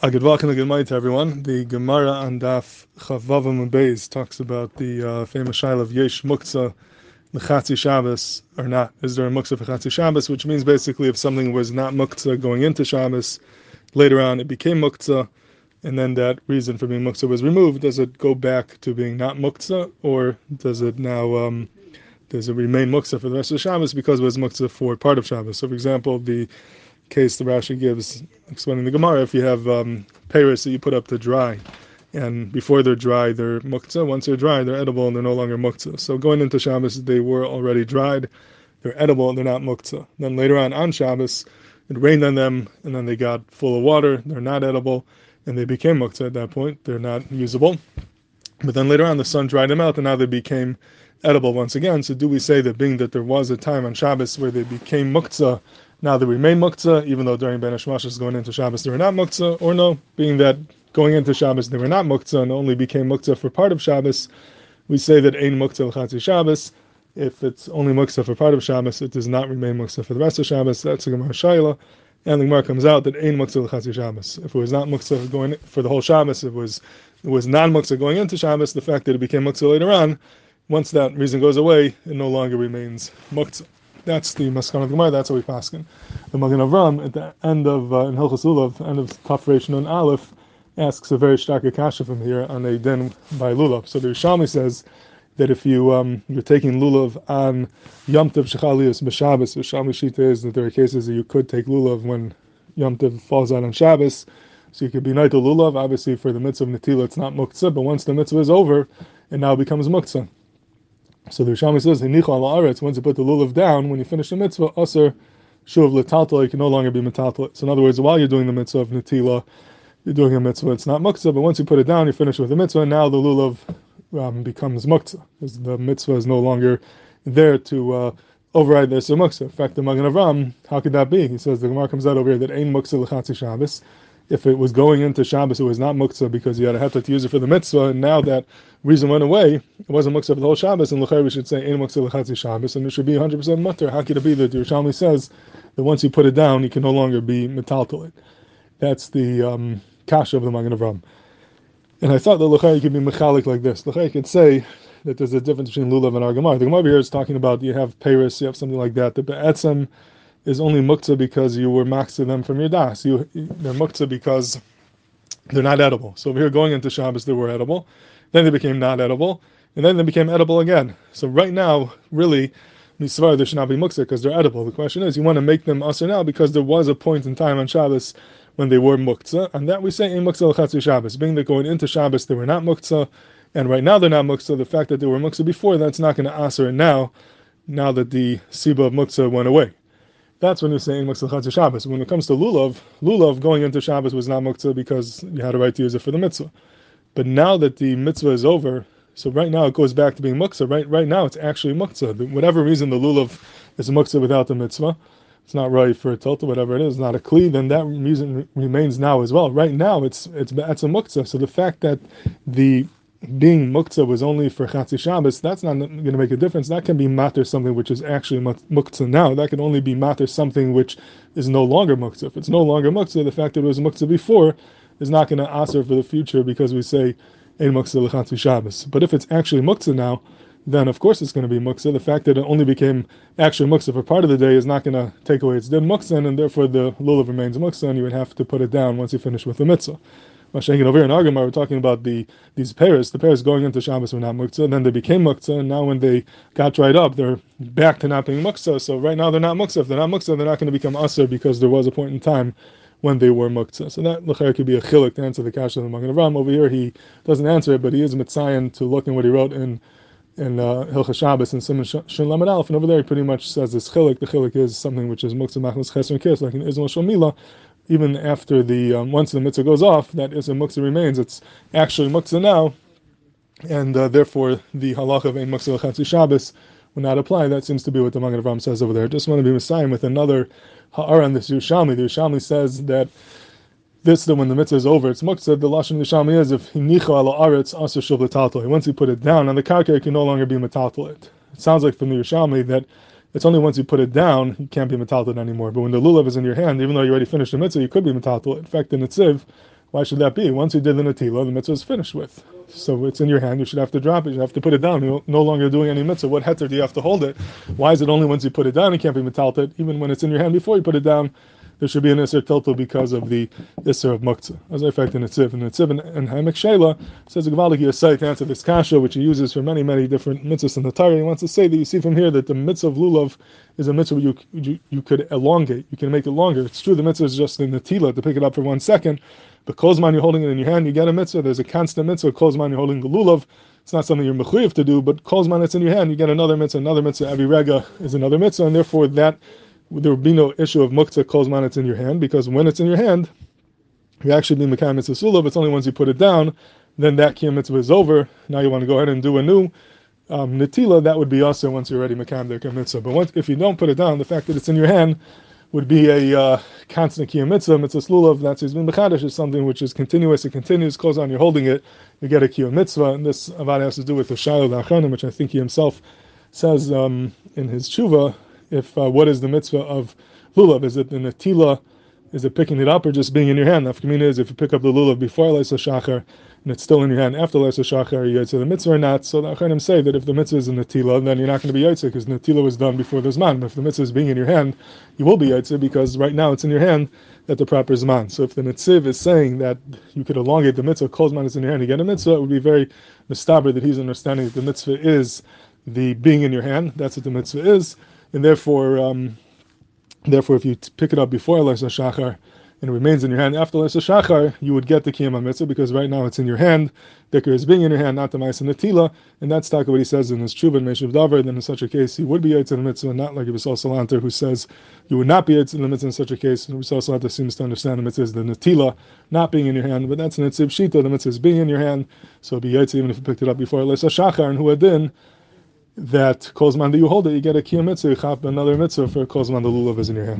A good welcome and good night to everyone. The Gemara on Daf Chavavim Beis talks about the uh, famous shaila of Yesh Muktzah Lechatzi Shabbos or not. Is there a Muktzah for Chatzi Shabbos? Which means basically if something was not Muktzah going into Shabbos, later on it became Muktzah, and then that reason for being Muktzah was removed. Does it go back to being not Muktzah, or does it now um, does it remain Muktzah for the rest of Shabbos because it was Muktzah for part of Shabbos? So, for example, the case the Rashi gives, explaining the Gemara, if you have um, that you put up to dry, and before they're dry, they're muktzah. Once they're dry, they're edible and they're no longer muktzah. So going into Shabbos, they were already dried, they're edible and they're not muktzah. Then later on, on Shabbos, it rained on them, and then they got full of water, they're not edible, and they became muktzah at that point, they're not usable. But then later on, the sun dried them out, and now they became edible once again. So do we say that being that there was a time on Shabbos where they became muktzah, now they remain muktzah, even though during Ben is going into Shabbos they were not muktzah, or no, being that going into Shabbos they were not muktzah and only became muktzah for part of Shabbos, we say that ein muktzah l'chatzi Shabbos. If it's only muktzah for part of Shabbos, it does not remain muktzah for the rest of Shabbos. That's a Gemara Shaila. And the Gemara comes out that ein muktzah l'chatzi Shabbos. If it was not muktzah going for the whole Shabbos, it was it was non muktzah going into Shabbos. The fact that it became muktzah later on, once that reason goes away, it no longer remains muktzah. That's the Maskan of the Gemara. That's how we paskin. The Magen Avram at the end of uh, in Hilchas Lulav, end of Kafresh Nun Aleph, asks a very stark akasha from here on a din by Lulav. So the Yerushalmi says that if you um, you're taking lulav on Yom Tov Shechalius B'Shabbos, the Shami Shita is that there are cases that you could take lulav when Yom Tov falls out on Shabbos. So you could be night to lulav. Obviously, for the mitzvah of Natila, it's not muktzah, but once the mitzvah is over, it now becomes muktzah. So the Yerushalmi says, "Hinicha al Once you put the lulav down, when you finish the mitzvah, aser shuv letaltal, you can no longer be metaltal. So in other words, while you're doing the mitzvah of natila, you're doing a mitzvah. It's not muktzah, but once you put it down, you finish with the mitzvah. And now the lulav um, becomes muktzah, because the mitzvah is no longer there to uh, override the muktzah. In fact, the Magen Avram, how could that be? He says the Gemara comes out over here that ain't muktzah lechatzi Shabbos if it was going into Shabbos, it was not muktzah because you had a hefta to use it for the mitzvah, and now that reason went away, it wasn't muktzah for the whole Shabbos, and l'chayr we should say ein muktzah l'chatzi Shabbos, and it should be 100% mutter. How could it be that the Yerushalmi says that once you put it down, you can no longer be metaltal That's the um, kasha of the Magen Avram. And I thought that l'chayr could be mechalik like this. L'chayr could say that there's a difference between lulav and argamar. The Gemara here is talking about you have Paris, you have something like that. The be'etzem is only muktzah because you were maxing them from your das. You, they're muktzah because they're not edible. So over here, going into Shabbos, they were edible. Then they became not edible. And then they became edible again. So right now, really, misvar, they should not be muktzah because they're edible. The question is, you want to make them usher now because there was a point in time on Shabbos when they were muktzah. And that we say in muktzah l'chatzi Shabbos. Being that going into Shabbos, they were not muktzah. And right now they're not muktzah. The fact that they were muktzah before, that's not going to answer now, now that the siba of muktzah went away. That's when you're saying Muktzah Shabbos. When it comes to Lulav, Lulav going into Shabbos was not Muktzah because you had a right to use it for the mitzvah. But now that the mitzvah is over, so right now it goes back to being Muktzah. Right, right now it's actually Muktzah. Whatever reason the Lulav is Muktzah without the mitzvah, it's not right for a tilta, whatever it is, not a kli, then that reason remains now as well. Right now it's it's it's a muktzah. So the fact that the being muktzah was only for Chatzi Shabbos, that's not going to make a difference. That can be matter something which is actually muktzah now. That can only be matter something which is no longer muktzah. If it's no longer muktzah, the fact that it was muktzah before is not going to answer for the future because we say ein muktzah lechatzi Shabbos. But if it's actually muktzah now, then of course it's going to be muktzah. The fact that it only became actually muktzah for part of the day is not going to take away its din muktzah, and therefore the lulav remains muktzah, and you would have to put it down once you finish with the mitzvah. Mashenkin over in Argamar, we're talking about the these pairs. The pairs going into Shabbos were not muktzah, then they became muktzah, and now when they got dried up, they're back to not being muktzah. So right now they're not muktzah. If they're not muktzah, they're not going to become aser because there was a point in time when they were muktzah. So that l'chayr could be a chilik to answer the kasha of the Magen Avram. Over here, he doesn't answer it, but he is mitzayin to look in what he wrote in in uh, Hilchah Shabbos and Siman Shin Lamed Aleph, and over there he pretty much says this chilik. The chilik is something which is muktzah machnas ches and like in Israel Shalmila, even after the um, once the mitzvah goes off, that is a muktzah remains. It's actually muktzah now, and uh, therefore the halacha of ein muktzah l'chatzi Shabbos will not apply. That seems to be what the Magen Avram says over there. I Just want to be messiah with another ha'ara on this Yerushalmi. The Yerushalmi says that this that when the mitzvah is over, it's muktzah. The lashon Yerushalmi is if hinicha ala aretz aser shuv Once you put it down on the karka, it can no longer be metaltal. It sounds like from the Yerushalmi that it's only once you put it down, you can't be metaltal anymore. But when the lulav is in your hand, even though you already finished the mitzvah, you could be metaltal. In fact, in the Nitziv, Why should that be? Once you did the natila, the mitzvah is finished with. So it's in your hand. You should have to drop it. You have to put it down. You're no longer doing any mitzvah. What heter do you have to hold it? Why is it only once you put it down? You can't be metalted. Even when it's in your hand before you put it down, there should be an Isser Tiltul because of the Isser of Muktzah. As I fact in Nitziv. And Nitziv and Ha'amek She'alah says a Gavaliki Yasai to answer this kasha, which he uses for many, many different mitzvahs in the Torah. He wants to say that you see from here that the mitzvah of Lulav is a mitzvah you, you, you could elongate, you can make it longer. It's true the mitzvah is just in the tila to pick it up for one second, but Kozman you're holding it in your hand, you get a mitzvah. There's a constant mitzvah. Kozman you're holding the Lulav. It's not something you're mechuyev to do, but Kozman it's in your hand, you get another mitzvah, another mitzvah. Every rega is another mitzvah, and therefore that there would be no issue of muktzah kozman it's in your hand because when it's in your hand, you actually be mekayim mitzvah sulav. It's only once you put it down, then that kiyam mitzvah is over. Now you want to go ahead and do a new um, netila. That would be also once you're already mekayim the mitzvah. But once, if you don't put it down, the fact that it's in your hand would be a uh, constant kiyam mitzvah. Mitzvah slulav that's his b'chadash is something which is continuous. It continues. Goes on. You're holding it. You get a kiyam mitzvah. And this avad has to do with the achanim, which I think he himself says um, in his tshuva if uh, what is the mitzvah of lulav? Is it the natila? Is it picking it up or just being in your hand? Nafkamina is if you pick up the lulav before Leisa Shachar and it's still in your hand after Leisa Shachar, you to the mitzvah or not. So the Achanim say that if the mitzvah is in natila, then you're not going to be yaitze because natila was done before the zman. But if the mitzvah is being in your hand, you will be yaitze because right now it's in your hand at the proper zman. So if the mitzvah is saying that you could elongate the mitzvah, kol zman is in your hand, you get a mitzvah, it would be very mistaber that he's understanding that the mitzvah is the being in your hand. That's what the mitzvah is and therefore, um, therefore, if you pick it up before Elisa Shachar and it remains in your hand after Elisa Shachar, you would get the Kiyam Mitzvah because right now it's in your hand. Dhikr is being in your hand, not the Ma'is and the Tila, and that's taka what he says in his Chubin Meshiv Davar. Then in such a case, he would be Yitzhak the Mitzvah, not like Yisrael Salanter, who says you would not be Yitzhak the Mitzvah in such a case. And Yisrael Salanter seems to understand the Mitzvah is the Natila, not being in your hand, but that's an Nitziv Shita, the Mitzvah is being in your hand, so be Yitzhak even if you picked it up before Elisa Shachar, and then that kozman that you hold it, you get a kiyam mitzvah, you chap another mitzvah for kozman the lulav is in your hand.